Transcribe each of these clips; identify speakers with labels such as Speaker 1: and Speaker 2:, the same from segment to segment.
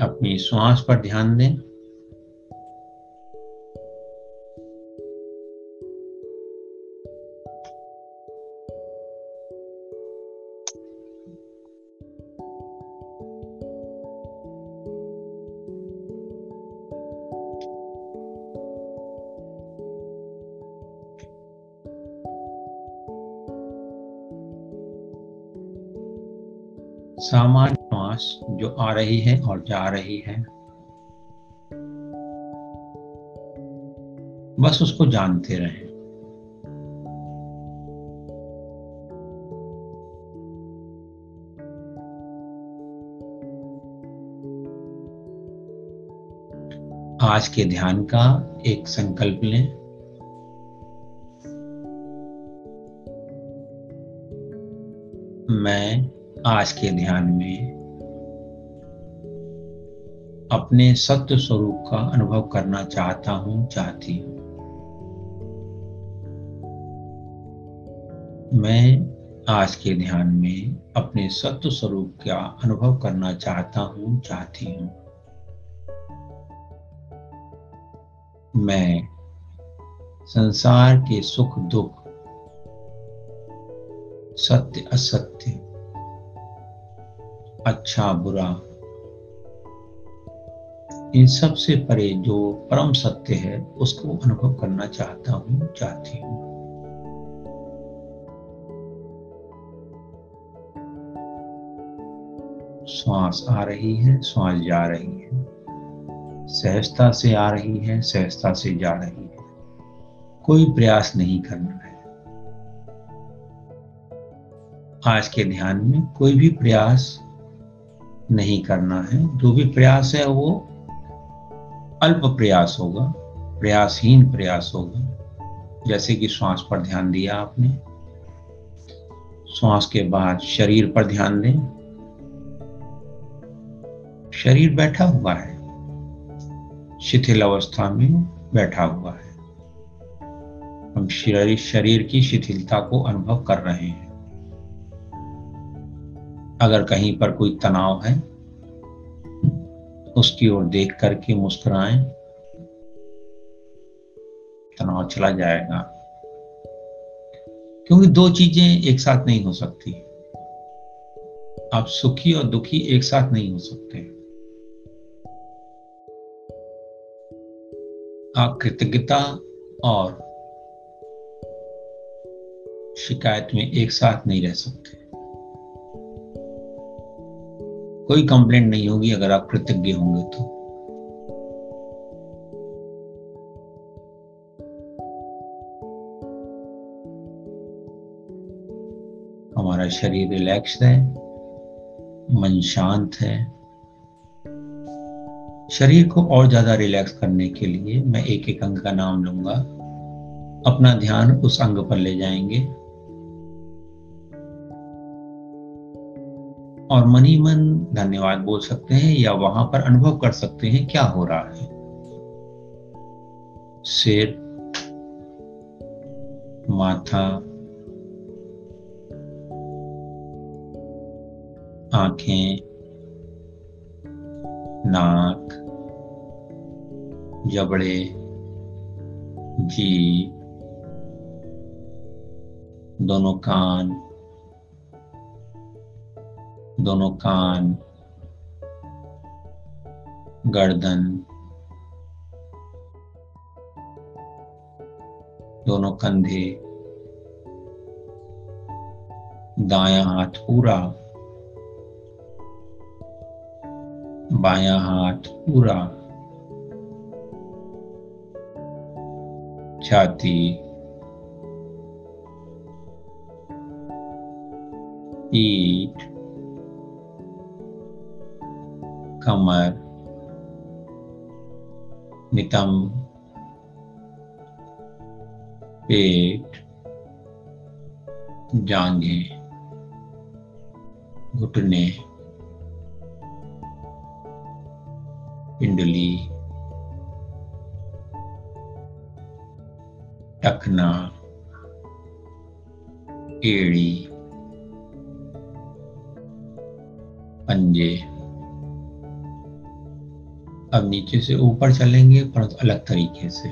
Speaker 1: अपनी श्वास पर ध्यान दें। आ रही है और जा रही है। बस उसको जानते रहें। आज के ध्यान का एक संकल्प लें। मैं आज के ध्यान में अपने सत्य स्वरूप का अनुभव करना चाहता हूँ, चाहती हूँ। मैं आज के ध्यान में अपने सत्य स्वरूप का अनुभव करना चाहता हूँ, चाहती हूँ। मैं संसार के सुख, दुख, सत्य, असत्य अच्छा बुरा इन सबसे परे जो परम सत्य है, उसको अनुभव करना चाहता हूँ, चाहती हूँ। श्वास आ रही है, श्वास जा रही है। सहजता से आ रही है, सहजता से जा रही है। कोई प्रयास नहीं करना है। आज के ध्यान में कोई भी प्रयास नहीं करना है। जो भी प्रयास है, वो अल्प प्रयास होगा, प्रयासहीन प्रयास होगा। जैसे कि श्वास पर ध्यान दिया आपने, श्वास के बाद शरीर पर ध्यान दें। शरीर बैठा हुआ है, शिथिल अवस्था में बैठा हुआ है। हम शरीर शरीर की शिथिलता को अनुभव कर रहे हैं। अगर कहीं पर कोई तनाव है उसकी ओर देख करके मुस्कुराएँ। तनाव चला जाएगा। क्योंकि दो चीज़ें एक साथ नहीं हो सकती। आप सुखी और दुखी एक साथ नहीं हो सकते। आप कृतज्ञता और शिकायत में एक साथ नहीं रह सकते। कोई कंप्लेंट नहीं होगी अगर आप कृतज्ञ होंगे तो। हमारा शरीर रिलैक्स है, मन शांत है। शरीर को और ज़्यादा रिलैक्स करने के लिए मैं एक एक अंग का नाम लूँगा। अपना ध्यान उस अंग पर ले जाएँगे। और मनी मन धन्यवाद बोल सकते हैं या वहाँ पर अनुभव कर सकते हैं क्या हो रहा है। सिर, माथा, आँखें, नाक, जबड़े जी दोनों कान दोनों कान गर्दन दोनों कंधे दाया हाथ पूरा बाया हाथ पूरा छाती पीठ कमर नितंब पेट जांघें घुटने पिंडली टखना एड़ी पंजे अब नीचे से ऊपर चलेंगे परंतु अलग तरीके से।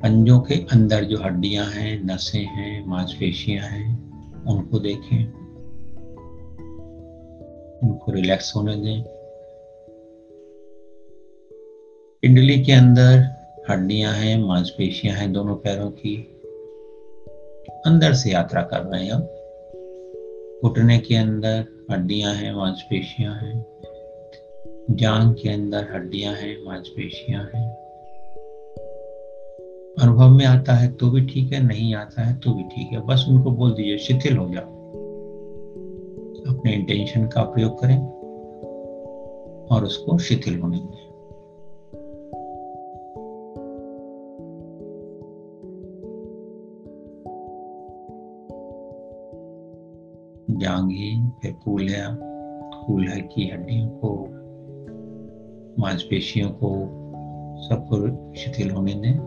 Speaker 1: पंजों के अंदर जो हड्डियाँ हैं, नसें हैं, मांसपेशियाँ हैं, उनको देखें। उनको रिलैक्स होने दें। पिंडली के अंदर हड्डियाँ हैं, मांसपेशियाँ हैं दोनों पैरों की। अंदर से यात्रा कर रहे हैं अब घुटने के अंदर हड्डियाँ हैं, मांसपेशियाँ हैं। जांग के अंदर हड्डियाँ हैं, मांसपेशियाँ हैं। अनुभव में आता है तो भी ठीक है, नहीं आता है तो भी ठीक है। बस उनको बोल दीजिए, शिथिल हो जाओ। अपने इंटेंशन का प्रयोग करें और उसको शिथिल होने दें। जांगी फिर कूल्हा कूल्हा की हड्डियों को मांसपेशियों को सबको शिथिल होने दें।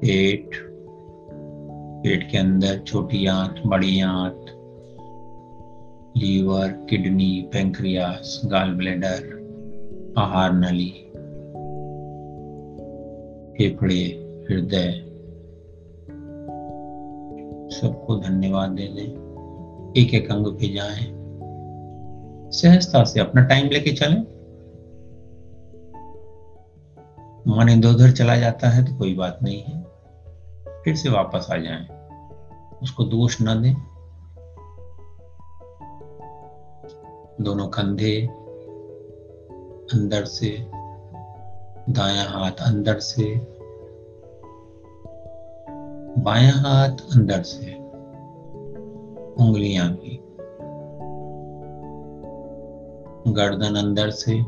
Speaker 1: पेट पेट के अंदर छोटी आंत, बड़ी आंत, liver, kidney, pancreas, gall bladder, आहार नली, फेफड़े, हृदय, सबको धन्यवाद दे दें। एक एक अंग पे जाए। सहजता से अपना टाइम लेके चलें। मन इधर उधर चला जाता है तो कोई बात नहीं है। फिर से वापस आ जाएँ। उसको दोष न दें। दोनों कंधे अंदर से, दाया हाथ अंदर से, बाया हाथ अंदर से। उंगलियाँ भी। गर्दन अंदर से।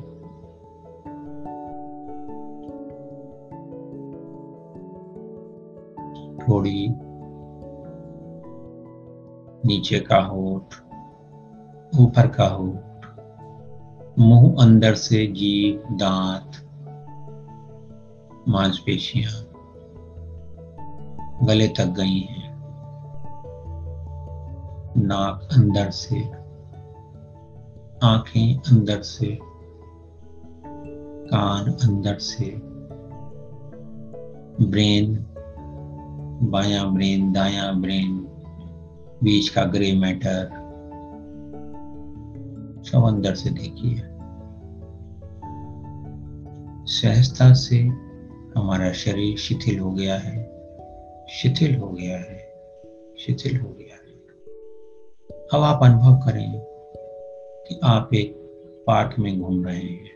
Speaker 1: थोड़ी नीचे का होठ, ऊपर का होठ, मुँह अंदर से जीभ, दांत, मांसपेशियाँ, गले तक गई हैं। नाक अंदर से, आँखें अंदर से, कान अंदर से, ब्रेन, बाया ब्रेन, दाया ब्रेन, बीच का ग्रे मैटर, सब अंदर से देखिए। सहजता से हमारा शरीर शिथिल हो गया है, शिथिल हो गया है, शिथिल हो गया अब आप अनुभव करें कि आप एक पार्क में घूम रहे हैं।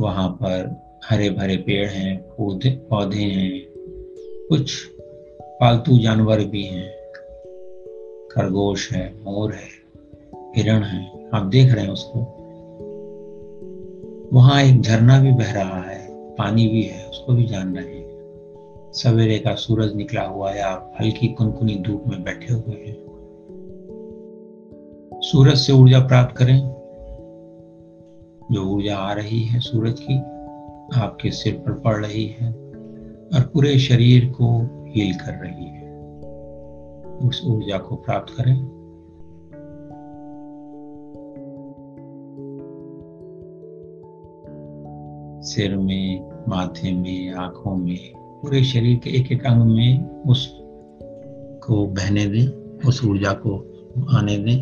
Speaker 1: वहाँ पर हरे भरे पेड़ हैं, पौधे पौधे हैं, कुछ पालतू जानवर भी हैं। खरगोश है, मोर है, हिरण है, आप देख रहे हैं उसको। वहाँ एक झरना भी बह रहा है, पानी भी है, उसको भी जान रहे हैं। सवेरे का सूरज निकला हुआ है, आप हल्की कुनकुनी धूप में बैठे हुए हैं। सूरज से ऊर्जा प्राप्त करें। जो ऊर्जा आ रही है सूरज की, आपके सिर पर पड़ रही है और पूरे शरीर को हील कर रही है। उस ऊर्जा को प्राप्त करें। सिर में, माथे में, आँखों में पूरे शरीर के एक एक अंग में उस को बहने दें, उस ऊर्जा को आने दें।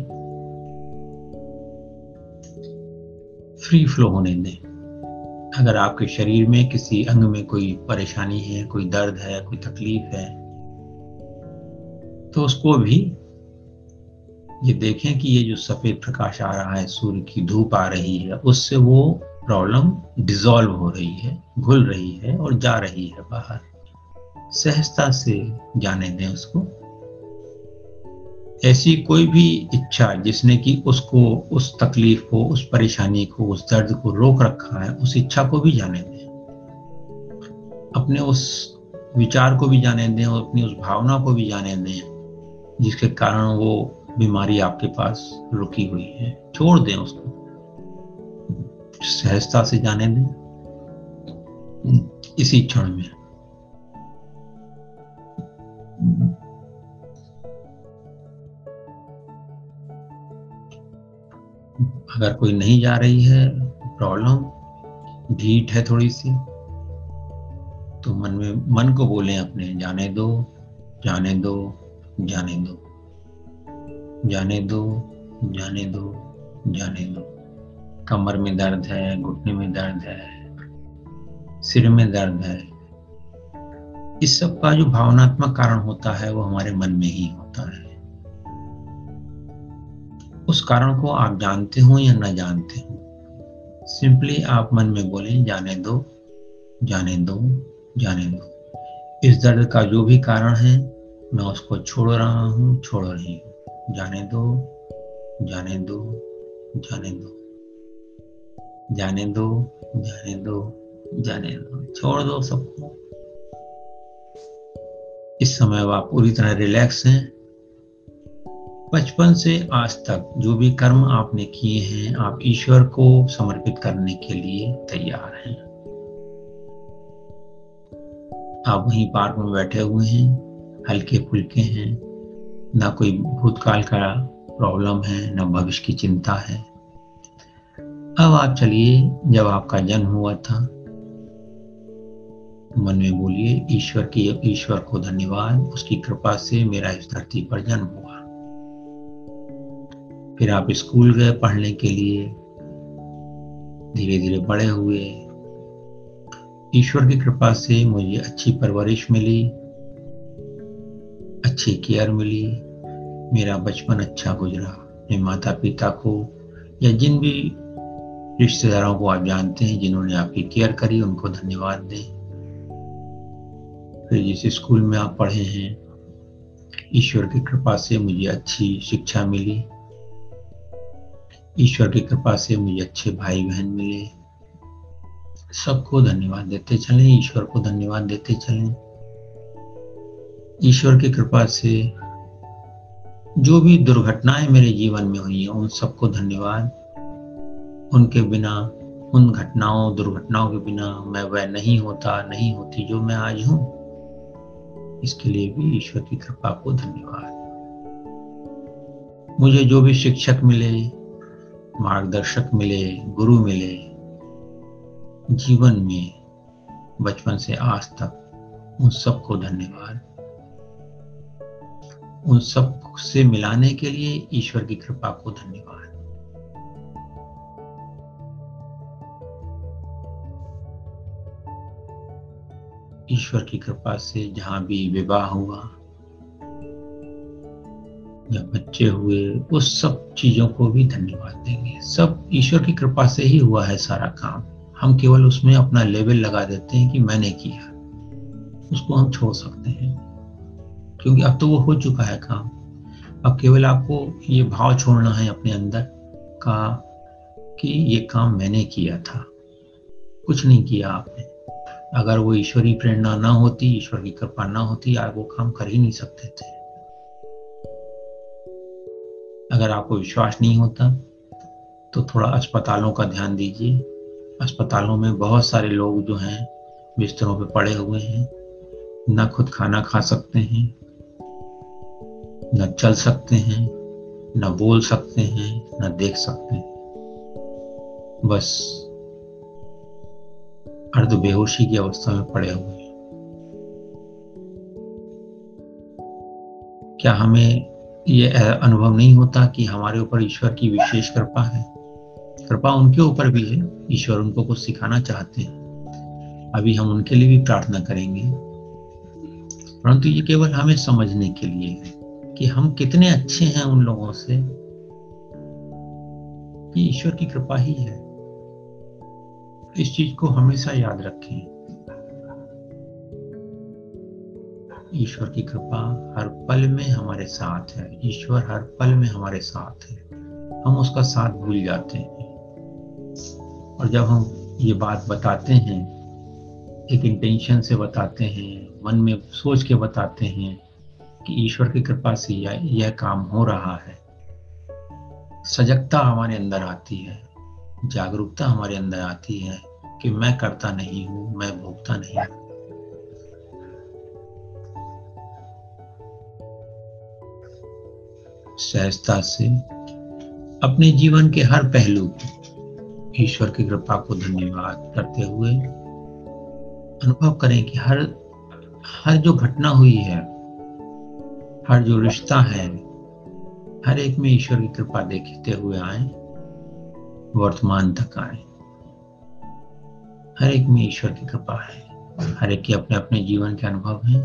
Speaker 1: फ्री फ्लो होने दें। अगर आपके शरीर में किसी अंग में कोई परेशानी है, कोई दर्द है, कोई तकलीफ़ है तो उसको भी ये देखें कि ये जो सफ़ेद प्रकाश आ रहा है, सूर्य की धूप आ रही है, उससे वो प्रॉब्लम डिजॉल्व हो रही है, घुल रही है और जा रही है बाहर। सहजता से जाने दें उसको। ऐसी कोई भी इच्छा जिसने कि उसको, उस तकलीफ़ को, उस परेशानी को, उस दर्द को रोक रखा है, उस इच्छा को भी जाने दें। अपने उस विचार को भी जाने दें और अपनी उस भावना को भी जाने दें, जिसके कारण वो बीमारी आपके पास रुकी हुई है। छोड़ दें उसको। सहजता से जाने दें। इसी क्षण में। अगर कोई नहीं जा रही है प्रॉब्लम भीट है थोड़ी सी तो मन में, मन को बोले अपने, जाने दो जाने दो जाने दो। जाने दो जाने दो जाने दो। कमर में दर्द है, घुटने में दर्द है, सिर में दर्द है। इस सब का जो भावनात्मक कारण होता है, वो हमारे मन में ही होता है। उस कारण को आप जानते हो या न जानते हो सिंपली आप मन में बोले, जाने दो जाने दो जाने दो। इस दर्द का जो भी कारण है, मैं उसको छोड़ रहा हूँ, छोड़ रही हूँ। जाने दो जाने दो जाने दो। जाने दो जाने दो जाने दो। छोड़ दो सबको। इस समय आप पूरी तरह रिलैक्स हैं। बचपन से आज तक जो भी कर्म आपने किए हैं, आप ईश्वर को समर्पित करने के लिए तैयार हैं। आप वहीं पार्क में बैठे हुए हैं, हल्के फुल्के हैं, ना कोई भूतकाल का प्रॉब्लम है, ना भविष्य की चिंता है। अब आप चलिए, जब आपका जन्म हुआ था मन में बोलिए, ईश्वर की, ईश्वर को धन्यवाद। उसकी कृपा से मेरा इस धरती पर जन्म हुआ। फिर आप स्कूल गए पढ़ने के लिए। धीरे धीरे बड़े हुए। ईश्वर की कृपा से मुझे अच्छी परवरिश मिली। अच्छी केयर मिली। मेरा बचपन अच्छा गुजरा। अपने माता पिता को या जिन भी रिश्तेदारों को आप जानते हैं, जिन्होंने आपकी केयर करी, उनको धन्यवाद दें। फिर जिस स्कूल में आप पढ़े हैं। ईश्वर की कृपा से मुझे अच्छी शिक्षा मिली। ईश्वर की कृपा से मुझे अच्छे भाई बहन मिले। सबको धन्यवाद देते चलें, ईश्वर को धन्यवाद देते चलें। ईश्वर की कृपा से जो भी दुर्घटनाएँ मेरे जीवन में हुई हैं, उन सबको धन्यवाद। उनके बिना, उन घटनाओं, दुर्घटनाओं के बिना मैं वह नहीं होता, नहीं होती जो मैं आज हूँ। इसके लिए भी ईश्वर की कृपा को धन्यवाद। मुझे जो भी शिक्षक मिले, मार्गदर्शक मिले, गुरु मिले, जीवन में, बचपन से आज तक, उन सबको धन्यवाद। उन सबसे मिलाने के लिए ईश्वर की कृपा को धन्यवाद। ईश्वर की कृपा से जहाँ भी विवाह हुआ, या बच्चे हुए उस सब चीज़ों को भी धन्यवाद देंगे। सब ईश्वर की कृपा से ही हुआ है सारा काम। हम केवल उसमें अपना लेवल लगा देते हैं कि मैंने किया। उसको हम छोड़ सकते हैं। क्योंकि अब तो वो हो चुका है काम। अब केवल आपको ये भाव छोड़ना है अपने अंदर का कि ये काम मैंने किया था। कुछ नहीं किया आपने। अगर वो ईश्वरी प्रेरणा ना होती, ईश्वर की कृपा ना होती, आप वो काम कर ही नहीं सकते थे। अगर आपको विश्वास नहीं होता तो थोड़ा अस्पतालों का ध्यान दीजिए। अस्पतालों में बहुत सारे लोग जो हैं, बिस्तरों पे पड़े हुए हैं, न खुद खाना खा सकते हैं, न चल सकते हैं, न बोल सकते हैं, न देख सकते हैं। बस अर्ध बेहोशी की अवस्था में पड़े हुए हैं। क्या हमें ये अनुभव नहीं होता कि हमारे ऊपर ईश्वर की विशेष कृपा है? कृपा उनके ऊपर भी है। ईश्वर उनको कुछ सिखाना चाहते हैं। अभी हम उनके लिए भी प्रार्थना करेंगे। परंतु ये केवल हमें समझने के लिए है कि हम कितने अच्छे हैं उन लोगों से कि ईश्वर की कृपा ही है। इस चीज़ को हमेशा याद रखें। ईश्वर की कृपा हर पल में हमारे साथ है। ईश्वर हर पल में हमारे साथ है। हम उसका साथ भूल जाते हैं। और जब हम ये बात बताते हैं एक इंटेंशन से बताते हैं मन में सोच के बताते हैं कि ईश्वर की कृपा से यह, काम हो रहा है। सजगता हमारे अंदर आती है। जागरूकता हमारे अंदर आती है कि मैं करता नहीं हूँ, मैं भोगता नहीं हूँ। सहजता से अपने जीवन के हर पहलू ईश्वर की कृपा को धन्यवाद करते हुए अनुभव करें कि हर हर जो घटना हुई है, हर जो रिश्ता है, हर एक में ईश्वर की कृपा देखते हुए आए। वर्तमान तक आए हर एक में ईश्वर की कृपा है। हर एक के अपने अपने जीवन के अनुभव हैं।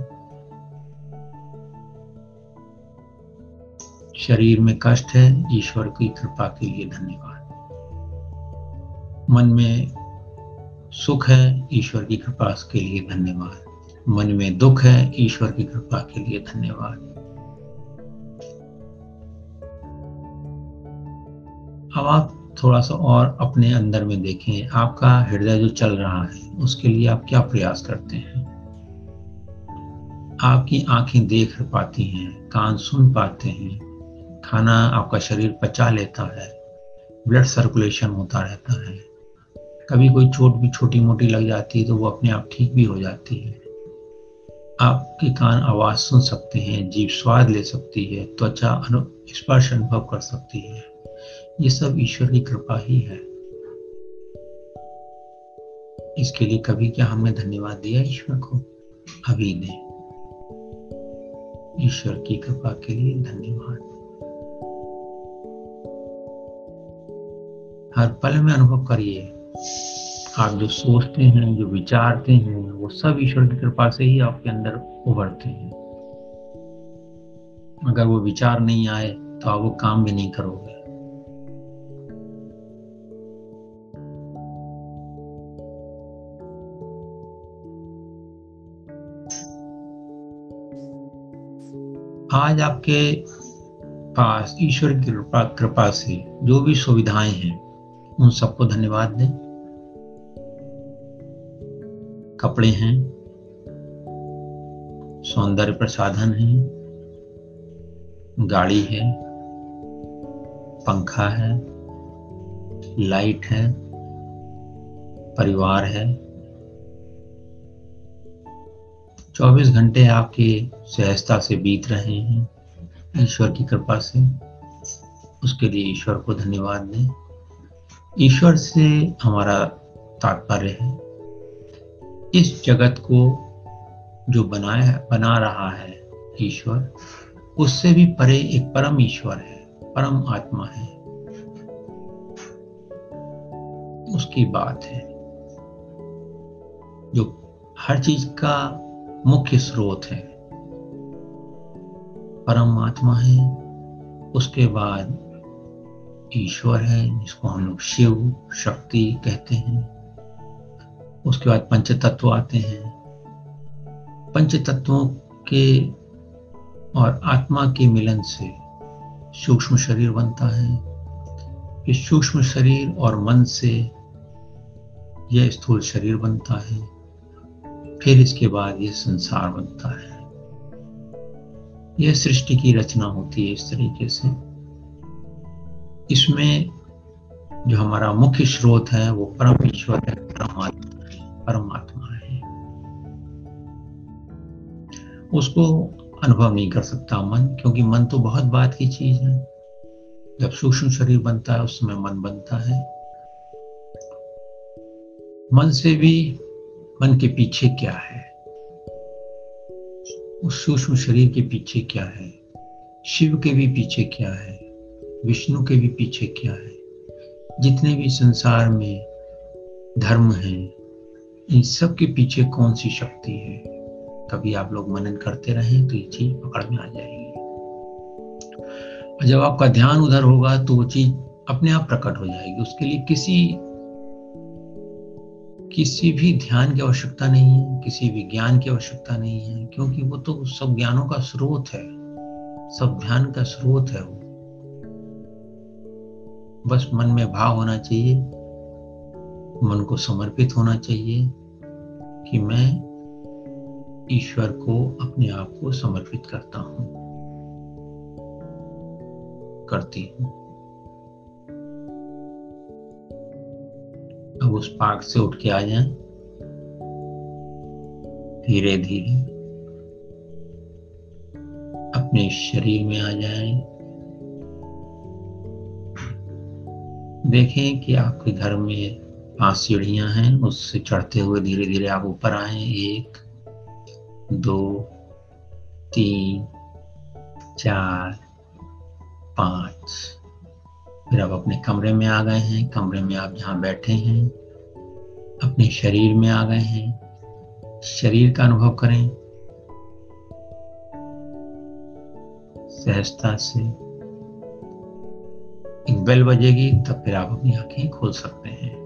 Speaker 1: शरीर में कष्ट है, ईश्वर की कृपा के लिए धन्यवाद। मन में सुख है, ईश्वर की कृपा के लिए धन्यवाद। मन में दुख है, ईश्वर की कृपा के लिए धन्यवाद। अब आप थोड़ा सा और अपने अंदर में देखें, आपका हृदय जो चल रहा है, उसके लिए आप क्या प्रयास करते हैं? आपकी आँखें देख पाती हैं, कान सुन पाते हैं, खाना आपका शरीर पचा लेता है, ब्लड सर्कुलेशन होता रहता है। कभी कोई चोट भी छोटी मोटी लग जाती है तो वो अपने आप ठीक भी हो जाती है। आपके कान आवाज़ सुन सकते हैं जीव स्वाद ले सकती है, त्वचा अनु, स्पर्श अनुभव कर सकती है। ये सब ईश्वर की कृपा ही है। इसके लिए कभी क्या हमने धन्यवाद दिया ईश्वर को? अभी नहीं। ईश्वर की कृपा के लिए धन्यवाद। हर पल में अनुभव करिए। आप जो सोचते हैं, जो विचारते हैं, वो सब ईश्वर की कृपा से ही आपके अंदर उभरते हैं। अगर वो विचार नहीं आए तो आप वो काम भी नहीं करोगे। आज आपके पास, ईश्वर की कृपा कृपा से जो भी सुविधाएँ हैं, उन सबको धन्यवाद दें। कपड़े हैं, सौंदर्य प्रसाधन है, गाड़ी है, पंखा है, लाइट है, परिवार है 24 घंटे आपके सहजता से बीत रहे हैं। ईश्वर की कृपा से। उसके लिए ईश्वर को धन्यवाद दें। ईश्वर से हमारा तात्पर्य है। इस जगत को जो बनाया, बना रहा है ईश्वर, उससे भी परे एक परम ईश्वर है, परम आत्मा है। उसकी बात है। जो हर चीज़ का मुख्य स्रोत है। परमात्मा है, उसके बाद ईश्वर है, जिसको हम लोग शिव शक्ति कहते हैं। उसके बाद पंच तत्व आते हैं। पंच तत्वों के और आत्मा के मिलन से सूक्ष्म शरीर बनता है। इस सूक्ष्म शरीर और मन से यह स्थूल शरीर बनता है। फिर इसके बाद यह संसार बनता है। यह सृष्टि की रचना होती है इस तरीके से। इसमें जो हमारा मुख्य स्रोत है, वो परम ईश्वर है, परमात्मा है परमात्मा है। उसको अनुभव नहीं कर सकता मन, क्योंकि मन तो बहुत बात की चीज़ है। जब सूक्ष्म शरीर बनता है, उस समय मन बनता है। मन से भी मन के पीछे क्या है? उस सूक्ष्म शरीर के पीछे क्या है? शिव के भी पीछे क्या है? विष्णु के भी पीछे क्या है? जितने भी संसार में धर्म हैं, इन सब के पीछे कौन सी शक्ति है? कभी आप लोग मनन करते रहें तो ये चीज़ पकड़ में आ जाएगी। और जब आपका ध्यान उधर होगा तो वो चीज़ अपने आप प्रकट हो जाएगी। उसके लिए किसी किसी भी ध्यान की आवश्यकता नहीं है, किसी भी ज्ञान की आवश्यकता नहीं है, क्योंकि वो तो सब ज्ञानों का स्रोत है, सब ध्यान का स्रोत है वो। बस मन में भाव होना चाहिए, मन को समर्पित होना चाहिए कि मैं ईश्वर को अपने आप को समर्पित करता हूँ, करती हूँ। उस पार्क से उठ के आ जाए। धीरे धीरे अपने शरीर में आ जाएँ। देखें कि आपके घर में पाँच सीढ़ियाँ हैं, उससे चढ़ते हुए धीरे धीरे आप ऊपर आए। एक, दो, तीन, चार, पाँच। फिर आप अपने कमरे में आ गए हैं। कमरे में आप जहाँ बैठे हैं अपने शरीर में आ गए हैं, शरीर का अनुभव करें। सहजता से एक बेल बजेगी, तब फिर आप अपनी आँखें खोल सकते हैं।